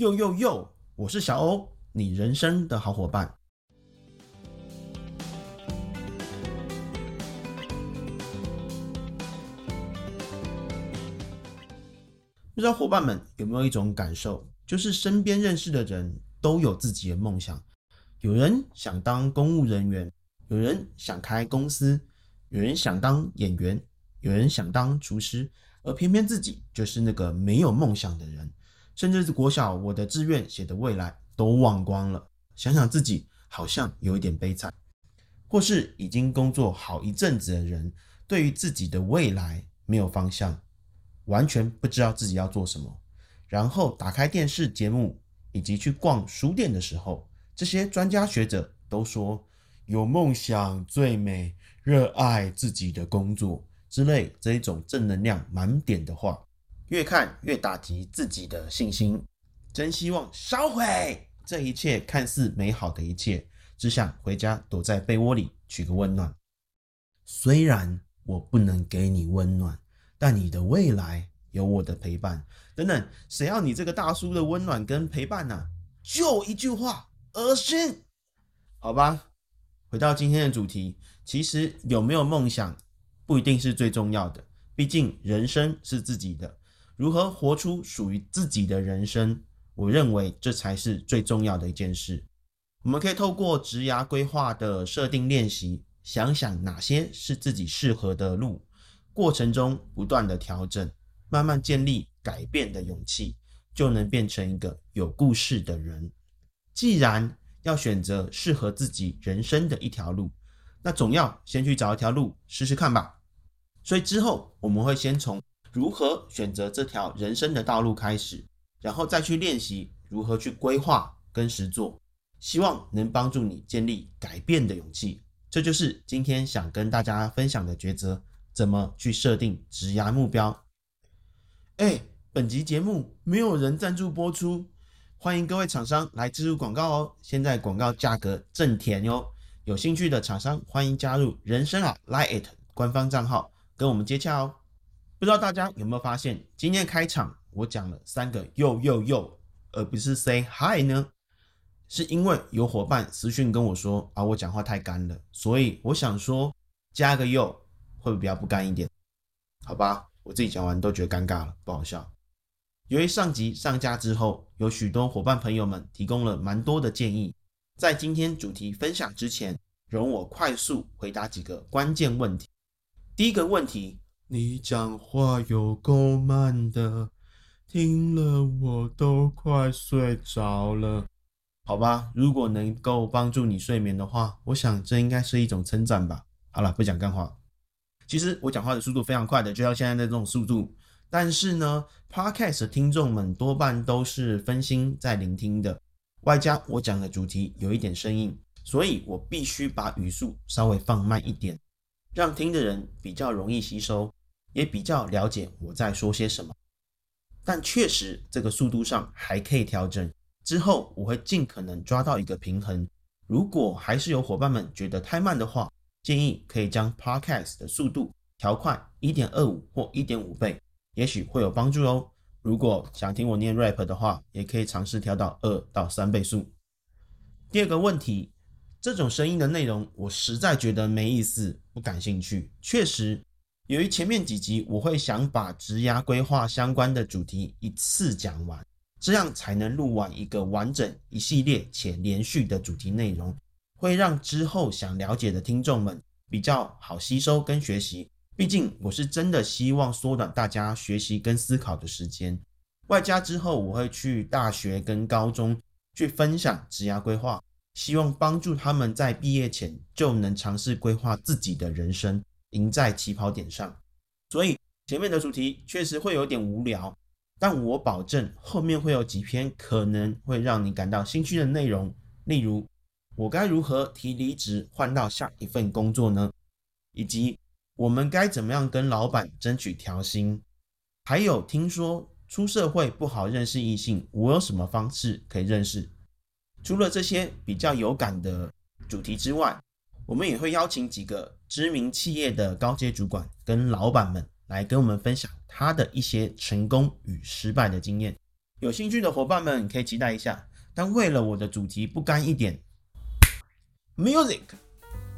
呦呦呦，我是小欧，你人生的好伙伴。不知道伙伴们有没有一种感受，就是身边认识的人都有自己的梦想，有人想当公务人员，有人想开公司，有人想当演员，有人想当厨师，而偏偏自己就是那个没有梦想的人，甚至是国小我的志愿写的未来都忘光了。想想自己好像有一点悲惨，或是已经工作好一阵子的人，对于自己的未来没有方向。完全不知道自己要做什么，然后打开电视节目以及去逛书店的时候，这些专家学者都说有梦想最美，热爱自己的工作之类这一种正能量满点的话，越看越打击自己的信心。真希望烧毁这一切看似美好的一切，只想回家躲在被窝里取个温暖。虽然我不能给你温暖。但你的未来有我的陪伴，等等，谁要你这个大叔的温暖跟陪伴呢、就一句话，恶心。好吧，回到今天的主题，其实有没有梦想不一定是最重要的，毕竟人生是自己的，如何活出属于自己的人生，我认为这才是最重要的一件事。我们可以透过职涯规划的设定练习，想想哪些是自己适合的路。过程中不断的调整，慢慢建立改变的勇气，就能变成一个有故事的人。既然要选择适合自己人生的一条路，那总要先去找一条路试试看吧。所以之后我们会先从如何选择这条人生的道路开始，然后再去练习如何去规划跟实作，希望能帮助你建立改变的勇气。这就是今天想跟大家分享的抉择。怎么去设定职涯目标？哎，本集节目没有人赞助播出，欢迎各位厂商来置入广告哦。现在广告价格正甜哟，有兴趣的厂商欢迎加入人生啊 Line@ 官方账号跟我们接洽哦。不知道大家有没有发现，今天开场我讲了三个又又又，而不是 say hi 呢？是因为有伙伴私讯跟我说啊，我讲话太干了，所以我想说加个又。会不会比较不干一点？好吧，我自己讲完都觉得尴尬了，不好笑。由于上集上架之后，有许多伙伴朋友们提供了蛮多的建议，在今天主题分享之前，容我快速回答几个关键问题。第一个问题，你讲话有够慢的，听了我都快睡着了。好吧，如果能够帮助你睡眠的话，我想这应该是一种称赞吧。好了，不讲干话。其实我讲话的速度非常快的，就像现在的这种速度。但是呢，Podcast 听众们多半都是分心在聆听的，外加我讲的主题有一点生硬，所以我必须把语速稍微放慢一点，让听的人比较容易吸收，也比较了解我在说些什么。但确实这个速度上还可以调整，之后我会尽可能抓到一个平衡。如果还是有伙伴们觉得太慢的话，建议可以将 Podcast 的速度调快一点二五或一点五倍，也许会有帮助哦。如果想听我念 rap 的话，也可以尝试调到二到三倍速。第二个问题，这种声音的内容我实在觉得没意思，不感兴趣。确实，由于前面几集我会想把职涯规划相关的主题一次讲完，这样才能录完一个完整一系列且连续的主题内容。会让之后想了解的听众们比较好吸收跟学习，毕竟我是真的希望缩短大家学习跟思考的时间。外加之后我会去大学跟高中去分享职涯规划，希望帮助他们在毕业前就能尝试规划自己的人生，赢在起跑点上。所以前面的主题确实会有点无聊，但我保证后面会有几篇可能会让你感到兴趣的内容，例如。我该如何提离职换到下一份工作呢？以及我们该怎么样跟老板争取调薪？还有听说出社会不好认识异性，我有什么方式可以认识？除了这些比较有感的主题之外，我们也会邀请几个知名企业的高阶主管跟老板们来跟我们分享他的一些成功与失败的经验，有兴趣的伙伴们可以期待一下。但为了我的主题不甘一点，music，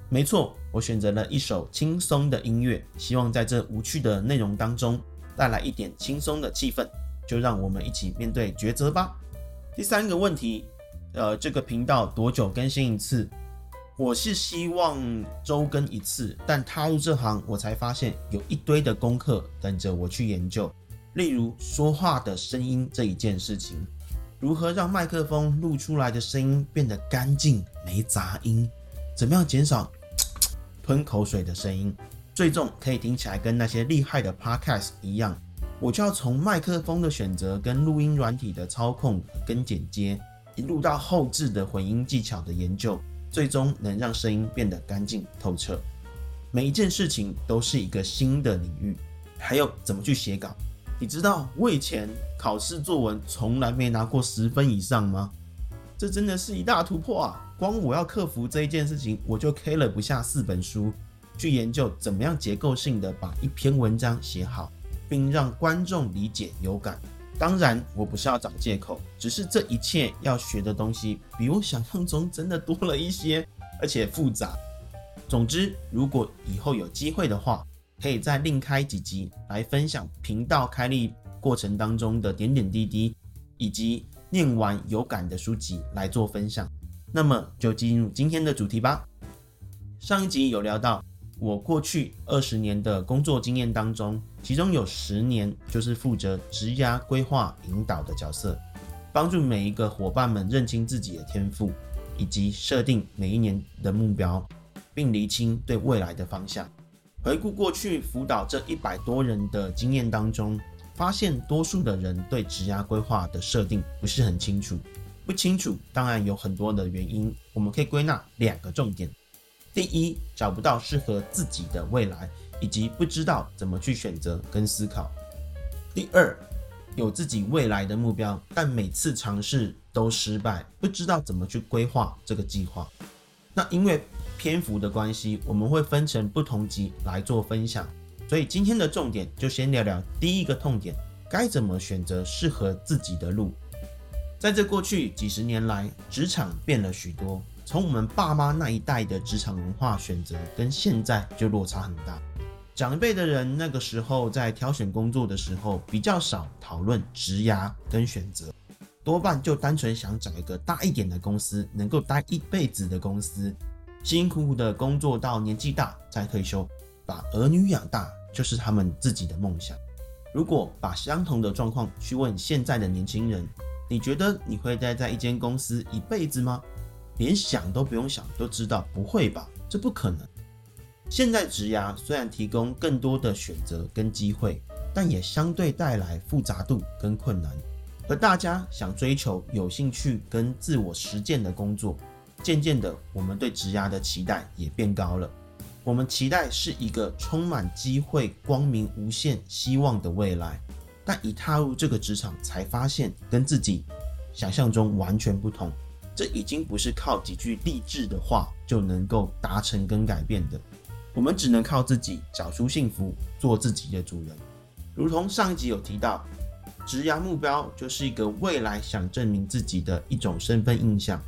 没错，我选择了一首轻松的音乐，希望在这无趣的内容当中带来一点轻松的气氛。就让我们一起面对抉择吧。第三个问题，呃，这个频道多久更新一次？我是希望周更一次，但踏入这行，我才发现有一堆的功课等着我去研究。例如说话的声音这一件事情，如何让麦克风录出来的声音变得干净没杂音？怎么样减少吞口水的声音？最终可以听起来跟那些厉害的 podcast 一样。我就要从麦克风的选择、跟录音软体的操控跟剪接，一路到后置的混音技巧的研究。最终能让声音变得干净透彻。每一件事情都是一个新的领域，还有怎么去写稿。你知道我以前考试作文从来没拿过十分以上吗？这真的是一大突破啊！光我要克服这一件事情，我就 K 了不下四本书，去研究怎么样结构性的把一篇文章写好，并让观众理解有感。当然，我不是要找借口，只是这一切要学的东西比我想象中真的多了一些，而且复杂。总之，如果以后有机会的话，可以再另开几集来分享频道开立过程当中的点点滴滴，以及念完有感的书籍来做分享。那么，就进入今天的主题吧。上一集有聊到。我过去二十年的工作经验当中，其中有十年就是负责职涯规划引导的角色，帮助每一个伙伴们认清自己的天赋，以及设定每一年的目标，并厘清对未来的方向。回顾过去辅导这一百多人的经验当中，发现多数的人对职涯规划的设定不是很清楚。不清楚当然有很多的原因，我们可以归纳两个重点。第一，找不到适合自己的未来，以及不知道怎么去选择跟思考。第二，有自己未来的目标，但每次尝试都失败，不知道怎么去规划这个计划。那因为篇幅的关系，我们会分成不同集来做分享，所以今天的重点就先聊聊第一个痛点，该怎么选择适合自己的路。在这过去几十年来，职场变了许多。从我们爸妈那一代的职场文化选择，跟现在就落差很大。长辈的人那个时候在挑选工作的时候，比较少讨论职涯跟选择，多半就单纯想找一个大一点的公司，能够待一辈子的公司，辛辛苦苦的工作到年纪大再退休，把儿女养大就是他们自己的梦想。如果把相同的状况去问现在的年轻人，你觉得你会待在一间公司一辈子吗？连想都不用想，都知道不会吧？这不可能。现在职涯虽然提供更多的选择跟机会，但也相对带来复杂度跟困难。而大家想追求有兴趣跟自我实践的工作，渐渐的，我们对职涯的期待也变高了。我们期待是一个充满机会、光明无限希望的未来，但一踏入这个职场，才发现跟自己想象中完全不同。这已经不是靠几句励志的话就能够达成跟改变的，我们只能靠自己找出幸福，做自己的主人。如同上一集有提到，职涯目标就是一个未来想证明自己的一种身份印象，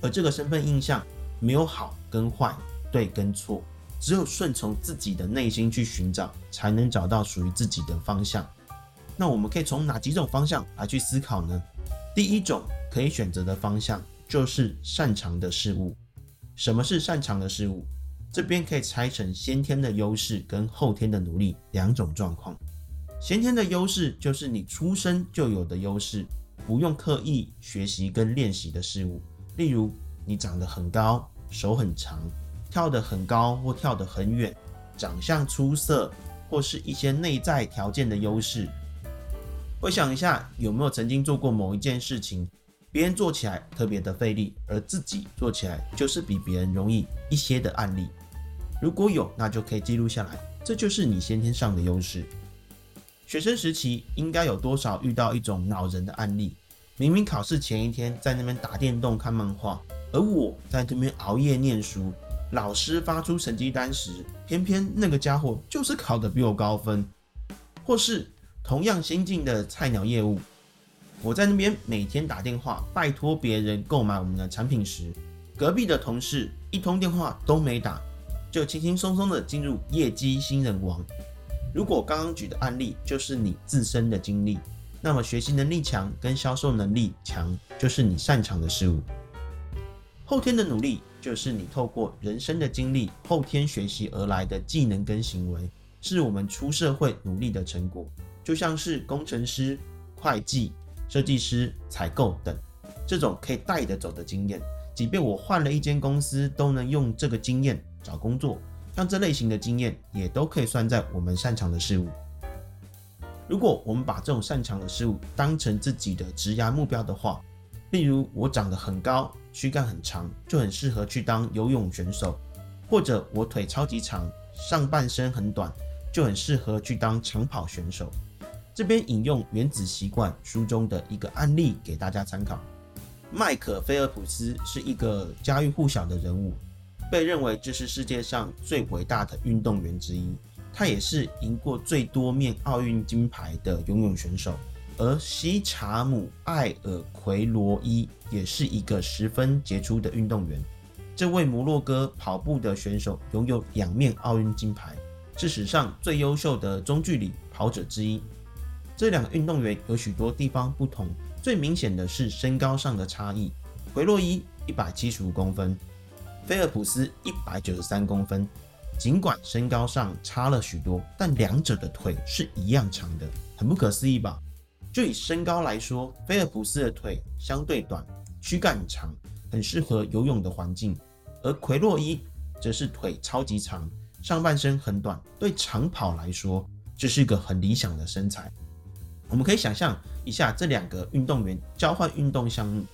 而这个身份印象没有好跟坏，对跟错，只有顺从自己的内心去寻找，才能找到属于自己的方向。那我们可以从哪几种方向来去思考呢？第一种。可以选择的方向就是擅长的事物。什么是擅长的事物？这边可以拆成先天的优势跟后天的努力两种状况。先天的优势就是你出生就有的优势，不用刻意学习跟练习的事物。例如，你长得很高，手很长，跳得很高或跳得很远，长相出色，或是一些内在条件的优势。回想一下，有没有曾经做过某一件事情？别人做起来特别的费力，而自己做起来就是比别人容易一些的案例。如果有，那就可以记录下来，这就是你先天上的优势。学生时期应该有多少遇到一种恼人的案例？明明考试前一天在那边打电动看漫画，而我在这边熬夜念书。老师发出成绩单时，偏偏那个家伙就是考得比我高分。或是同样新进的菜鸟业务。我在那边每天打电话拜托别人购买我们的产品时，隔壁的同事一通电话都没打，就轻轻松松的进入业绩新人王。如果刚刚举的案例就是你自身的经历，那么学习能力强跟销售能力强就是你擅长的事物。后天的努力就是你透过人生的经历后天学习而来的技能跟行为，是我们出社会努力的成果。就像是工程师、会计。设计师、采购等，这种可以带得走的经验，即便我换了一间公司，都能用这个经验找工作。像这类型的经验，也都可以算在我们擅长的事物。如果我们把这种擅长的事物当成自己的职涯目标的话，例如我长得很高，躯干很长，就很适合去当游泳选手；或者我腿超级长，上半身很短，就很适合去当长跑选手。这边引用《原子习惯》书中的一个案例给大家参考。迈克·菲尔普斯是一个家喻户晓的人物，被认为这是世界上最伟大的运动员之一。他也是赢过最多面奥运金牌的游泳选手。而西查姆·艾尔奎罗伊也是一个十分杰出的运动员。这位摩洛哥跑步的选手拥有两面奥运金牌，是史上最优秀的中距离跑者之一。这两个运动员有许多地方不同，最明显的是身高上的差异。奎洛伊一百七十五公分，菲尔普斯一百九十三公分。尽管身高上差了许多，但两者的腿是一样长的，很不可思议吧？就以身高来说，菲尔普斯的腿相对短，躯干长，很适合游泳的环境；而奎洛伊则是腿超级长，上半身很短，对长跑来说，这是一个很理想的身材。我们可以想象一下，这两个运动员交换运动项目，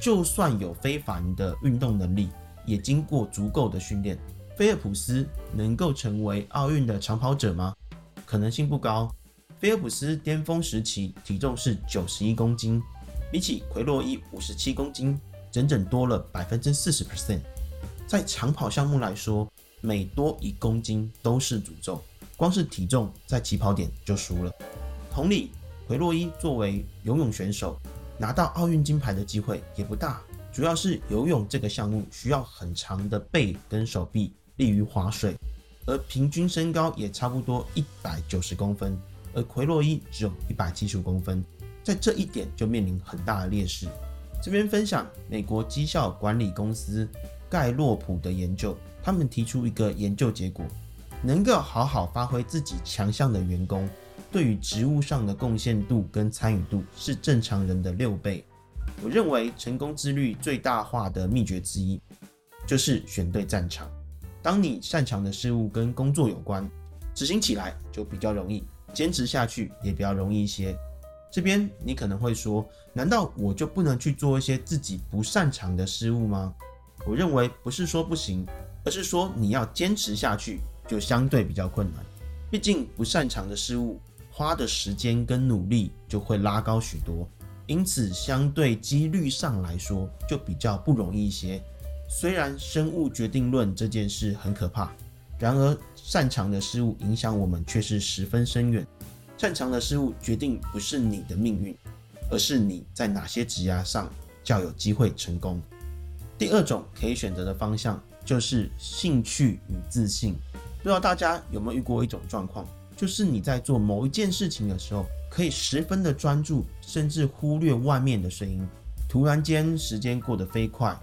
就算有非凡的运动能力，也经过足够的训练，菲尔普斯能够成为奥运的长跑者吗？可能性不高。菲尔普斯巅峰时期体重是九十一公斤，比起奎洛伊五十七公斤，整整多了百分之四十 percent。在长跑项目来说，每多一公斤都是诅咒，光是体重在起跑点就输了。同理。奎洛伊作为游泳选手，拿到奥运金牌的机会也不大。主要是游泳这个项目需要很长的背跟手臂，利于划水，而平均身高也差不多一百九十公分，而奎洛伊只有一百七十公分，在这一点就面临很大的劣势。这边分享美国绩效管理公司盖洛普的研究，他们提出一个研究结果：能够好好发挥自己强项的员工。对于职务上的贡献度跟参与度是正常人的六倍。我认为成功之旅最大化的秘诀之一，就是选对战场。当你擅长的事物跟工作有关，执行起来就比较容易，坚持下去也比较容易一些。这边你可能会说，难道我就不能去做一些自己不擅长的事物吗？我认为不是说不行，而是说你要坚持下去就相对比较困难。毕竟不擅长的事物。花的时间跟努力就会拉高许多，因此相对几率上来说就比较不容易一些。虽然生物决定论这件事很可怕，然而擅长的事物影响我们却是十分深远。擅长的事物决定不是你的命运，而是你在哪些职涯上较有机会成功。第二种可以选择的方向就是兴趣与自信。不知道大家有没有遇过一种状况？就是你在做某一件事情的时候，可以十分的专注，甚至忽略外面的声音。突然间，时间过得飞快。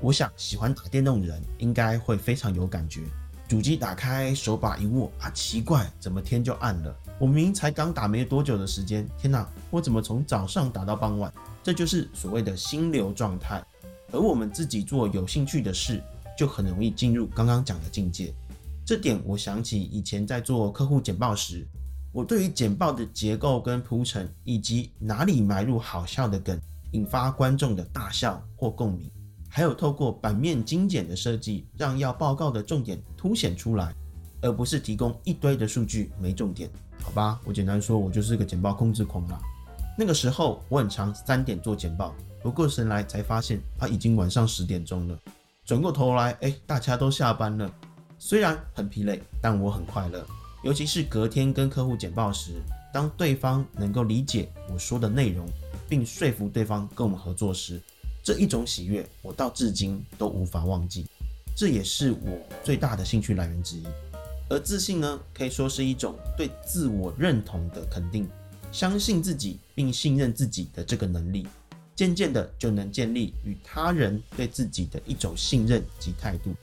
我想，喜欢打电动的人应该会非常有感觉。主机打开，手把一握，啊，奇怪，怎么天就暗了？我明明才刚打没多久的时间，天哪，我怎么从早上打到傍晚？这就是所谓的心流状态。而我们自己做有兴趣的事，就很容易进入刚刚讲的境界。这点我想起以前在做客户简报时，我对于简报的结构跟铺陈，以及哪里埋入好笑的梗，引发观众的大笑或共鸣，还有透过版面精简的设计，让要报告的重点凸显出来，而不是提供一堆的数据没重点。好吧，我简单说，我就是个简报控制狂啦。那个时候我很常三点做简报，回过神来才发现，啊，已经晚上十点钟了。转过头来，哎，大家都下班了。虽然很疲累，但我很快乐。尤其是隔天跟客户简报时，当对方能够理解我说的内容，并说服对方跟我们合作时，这一种喜悦，我到至今都无法忘记。这也是我最大的兴趣来源之一。而自信呢，可以说是一种对自我认同的肯定，相信自己并信任自己的这个能力，渐渐的就能建立与他人对自己的一种信任及态度。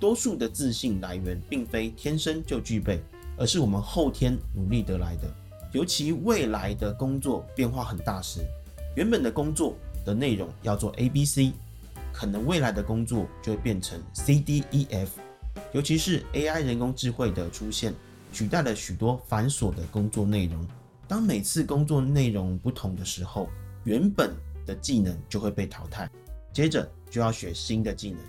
多数的自信来源并非天生就具备，而是我们后天努力得来的。尤其未来的工作变化很大时，原本的工作的内容要做 A、B、C，可能未来的工作就会变成 C、D、E、F。尤其是 AI 人工智慧的出现，取代了许多繁琐的工作内容。当每次工作内容不同的时候，原本的技能就会被淘汰，接着就要学新的技能。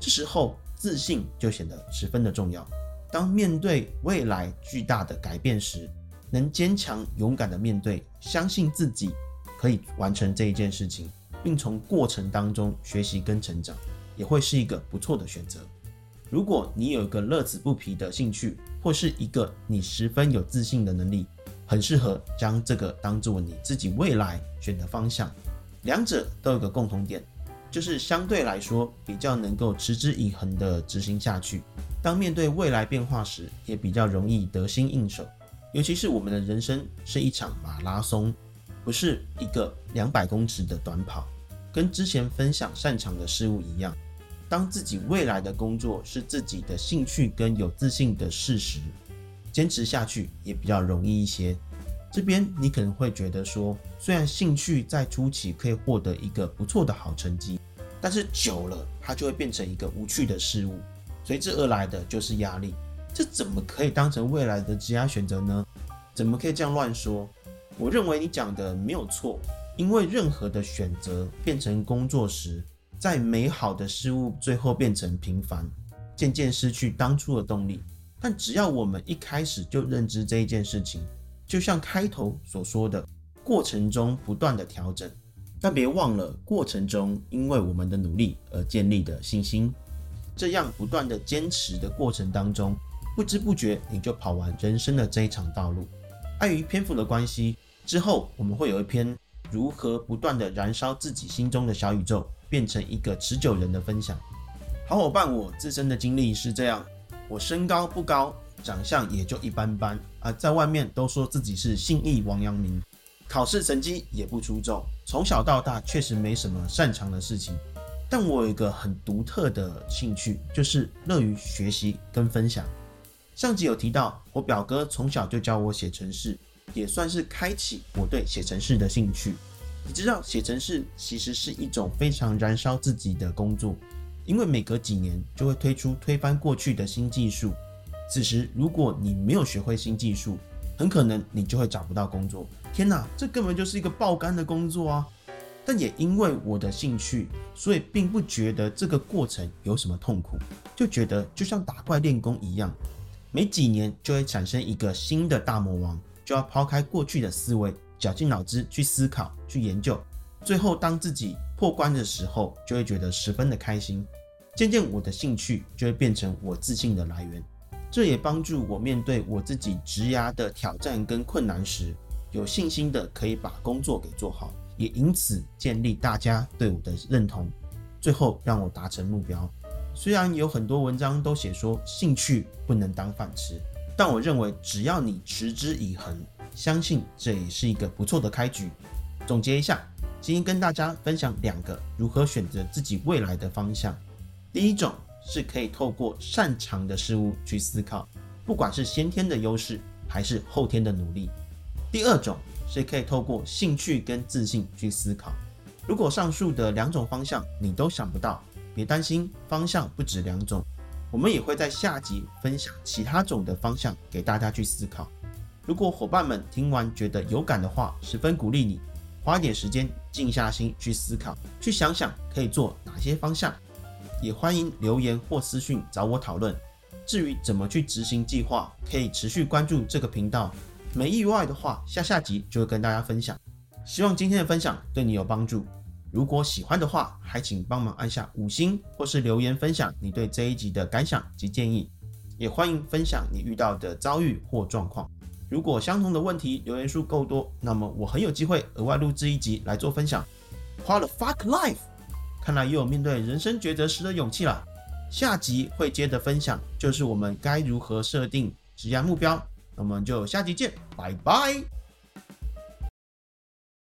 这时候自信就显得十分的重要。当面对未来巨大的改变时，能坚强勇敢的面对，相信自己可以完成这一件事情，并从过程当中学习跟成长，也会是一个不错的选择。如果你有一个乐此不疲的兴趣，或是一个你十分有自信的能力，很适合将这个当做你自己未来选的方向。两者都有个共同点，就是相对来说比较能够持之以恒的执行下去。当面对未来变化时，也比较容易得心应手。尤其是我们的人生是一场马拉松，不是一个两百公尺的短跑。跟之前分享擅长的事物一样，当自己未来的工作是自己的兴趣跟有自信的事实，坚持下去也比较容易一些。这边你可能会觉得说，虽然兴趣在初期可以获得一个不错的好成绩，但是久了它就会变成一个无趣的事物，随之而来的就是压力。这怎么可以当成未来的职业选择呢？怎么可以这样乱说？我认为你讲的没有错，因为任何的选择变成工作时，在美好的事物最后变成平凡，渐渐失去当初的动力。但只要我们一开始就认知这一件事情，就像开头所说的，过程中不断的调整，但别忘了过程中因为我们的努力而建立的信心，这样不断的坚持的过程当中。不知不觉，你就跑完人生的这一场道路。碍于篇幅的关系，之后我们会有一篇如何不断的燃烧自己心中的小宇宙，变成一个持久人的分享。好伙伴，我自身的经历是这样：我身高不高，长相也就一般般啊，在外面都说自己是信义王阳明，考试成绩也不出众，从小到大确实没什么擅长的事情。但我有一个很独特的兴趣，就是乐于学习跟分享。上集有提到，我表哥从小就教我写程式，也算是开启我对写程式的兴趣。你知道，写程式其实是一种非常燃烧自己的工作，因为每隔几年就会推出推翻过去的新技术。此时，如果你没有学会新技术，很可能你就会找不到工作。天哪，这根本就是一个爆肝的工作啊！但也因为我的兴趣，所以并不觉得这个过程有什么痛苦，就觉得就像打怪练功一样。每几年就会产生一个新的大魔王，就要抛开过去的思维，绞尽脑汁去思考、去研究。最后，当自己破关的时候，就会觉得十分的开心。渐渐，我的兴趣就会变成我自信的来源。这也帮助我面对我自己职涯的挑战跟困难时，有信心的可以把工作给做好，也因此建立大家对我的认同。最后，让我达成目标。虽然有很多文章都写说兴趣不能当饭吃，但我认为只要你持之以恒，相信这也是一个不错的开局。总结一下，今天跟大家分享两个如何选择自己未来的方向。第一种是可以透过擅长的事物去思考，不管是先天的优势还是后天的努力。第二种是可以透过兴趣跟自信去思考。如果上述的两种方向你都想不到，别担心，方向不止两种，我们也会在下集分享其他种的方向给大家去思考。如果伙伴们听完觉得有感的话，十分鼓励你花点时间静下心去思考，去想想可以做哪些方向。也欢迎留言或私讯找我讨论。至于怎么去执行计划，可以持续关注这个频道。没意外的话，下下集就会跟大家分享。希望今天的分享对你有帮助。如果喜欢的话，还请帮忙按下五星，或是留言分享你对这一集的感想及建议。也欢迎分享你遇到的遭遇或状况。如果相同的问题留言数够多，那么我很有机会额外录制一集来做分享。What the fuck life？看来又有面对人生抉择时的勇气了。下集会接着分享，就是我们该如何设定职业目标。那我们就下集见，拜拜。